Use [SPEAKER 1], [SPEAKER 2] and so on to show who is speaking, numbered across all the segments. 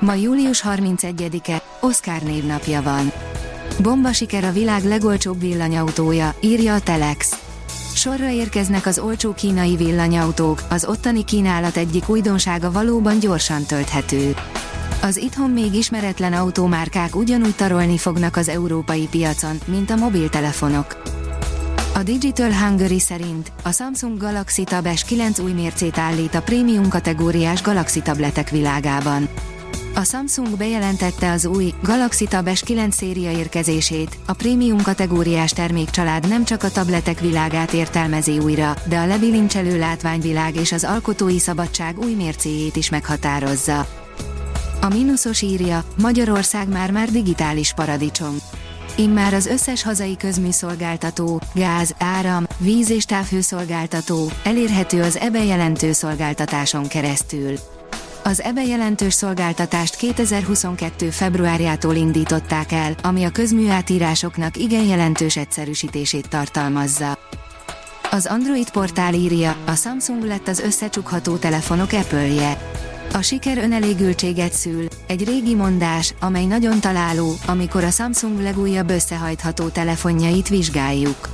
[SPEAKER 1] Ma július 31-e, Oscar névnapja van. Bomba siker a világ legolcsóbb villanyautója, írja a Telex. Sorra érkeznek az olcsó kínai villanyautók, az ottani kínálat egyik újdonsága valóban gyorsan tölthető. Az itthon még ismeretlen automárkák ugyanúgy tarolni fognak az európai piacon, mint a mobiltelefonok. A Digital Hungary szerint a Samsung Galaxy Tab S9 új mércét állít a prémium kategóriás Galaxy tabletek világában. A Samsung bejelentette az új Galaxy Tab S9 széria érkezését, a prémium kategóriás termékcsalád nem csak a tabletek világát értelmezi újra, de a lebilincselő látványvilág és az alkotói szabadság új mércéjét is meghatározza. A mínuszos írja, Magyarország már-már digitális paradicsom. Immár az összes hazai közműszolgáltató, gáz, áram, víz és távhőszolgáltató elérhető az EBE jelentő szolgáltatáson keresztül. Az EBE jelentős szolgáltatást 2022. februárjától indították el, ami a közműátírásoknak igen jelentős egyszerűsítését tartalmazza. Az Android portál írja, a Samsung lett az összecsukható telefonok Apple-je. A siker önelégültséget szül, egy régi mondás, amely nagyon találó, amikor a Samsung legújabb összehajtható telefonjait vizsgáljuk.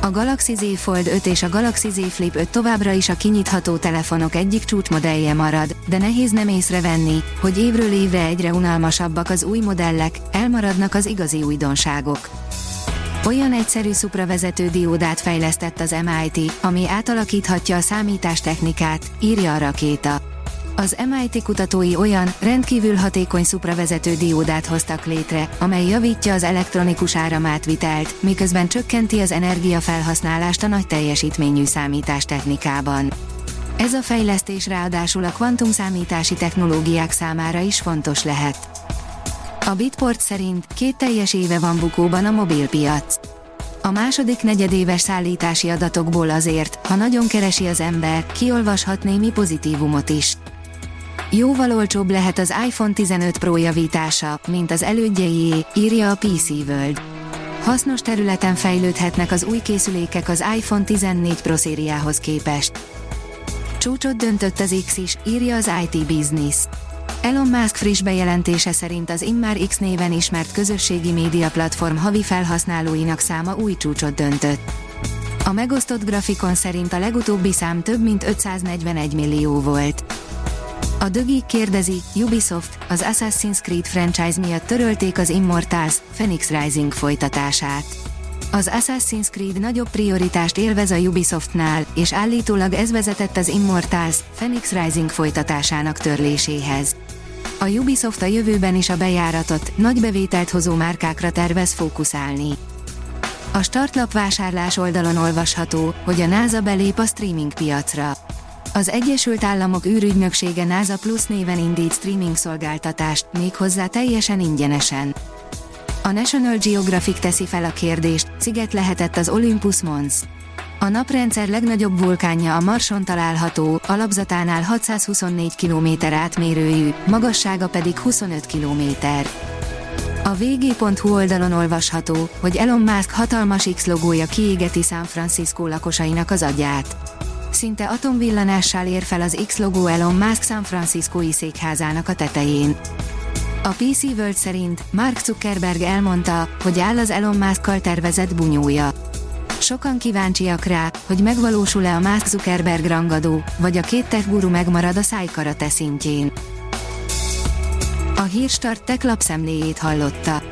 [SPEAKER 1] A Galaxy Z Fold 5 és a Galaxy Z Flip 5 továbbra is a kinyitható telefonok egyik csúcsmodellje marad, de nehéz nem észrevenni, hogy évről évre egyre unalmasabbak az új modellek, elmaradnak az igazi újdonságok. Olyan egyszerű szupravezető diódát fejlesztett az MIT, ami átalakíthatja a számítástechnikát, írja a rakéta. Az MIT kutatói olyan, rendkívül hatékony szupravezető diódát hoztak létre, amely javítja az elektronikus áramátvitelt, miközben csökkenti az energiafelhasználást a nagy teljesítményű számítástechnikában. Ez a fejlesztés ráadásul a kvantumszámítási technológiák számára is fontos lehet. A Bitport szerint két teljes éve van bukóban a mobilpiac. A második negyedéves szállítási adatokból azért, ha nagyon keresi az ember, kiolvashat némi pozitívumot is. Jóval olcsóbb lehet az iPhone 15 Pro javítása, mint az elődjeié, írja a PC World. Hasznos területen fejlődhetnek az új készülékek az iPhone 14 Pro szériához képest. Csúcsot döntött az X is, írja az IT Business. Elon Musk friss bejelentése szerint az immár X néven ismert közösségi média platform havi felhasználóinak száma új csúcsot döntött. A megosztott grafikon szerint a legutóbbi szám több mint 541 millió volt. A dögi kérdezi, Ubisoft, az Assassin's Creed franchise miatt törölték az Immortals, Phoenix Rising folytatását. Az Assassin's Creed nagyobb prioritást élvez a Ubisoftnál, és állítólag ez vezetett az Immortals, Phoenix Rising folytatásának törléséhez. A Ubisoft a jövőben is a bejáratot, nagy bevételt hozó márkákra tervez fókuszálni. A startlap vásárlás oldalon olvasható, hogy a NASA belép a streaming piacra. Az Egyesült Államok űrügynöksége NASA Plus néven indít streaming szolgáltatást, méghozzá teljesen ingyenesen. A National Geographic teszi fel a kérdést, sziget lehetett az Olympus Mons. A naprendszer legnagyobb vulkánja a Marson található, alapzatánál 624 km átmérőjű, magassága pedig 25 km. A vg.hu oldalon olvasható, hogy Elon Musk hatalmas X logója kiégeti San Francisco lakosainak az agyát szinte atomvillanással ér fel az X logó Elon Musk San Franciscoi székházának a tetején. A PC World szerint Mark Zuckerberg elmondta, hogy áll az Elon Musk-kal tervezett bunyója. Sokan kíváncsiak rá, hogy megvalósul-e a Mark Zuckerberg rangadó, vagy a két tech guru megmarad a szájkarate szintjén. A Hírstart tech lapszemléjét hallotta.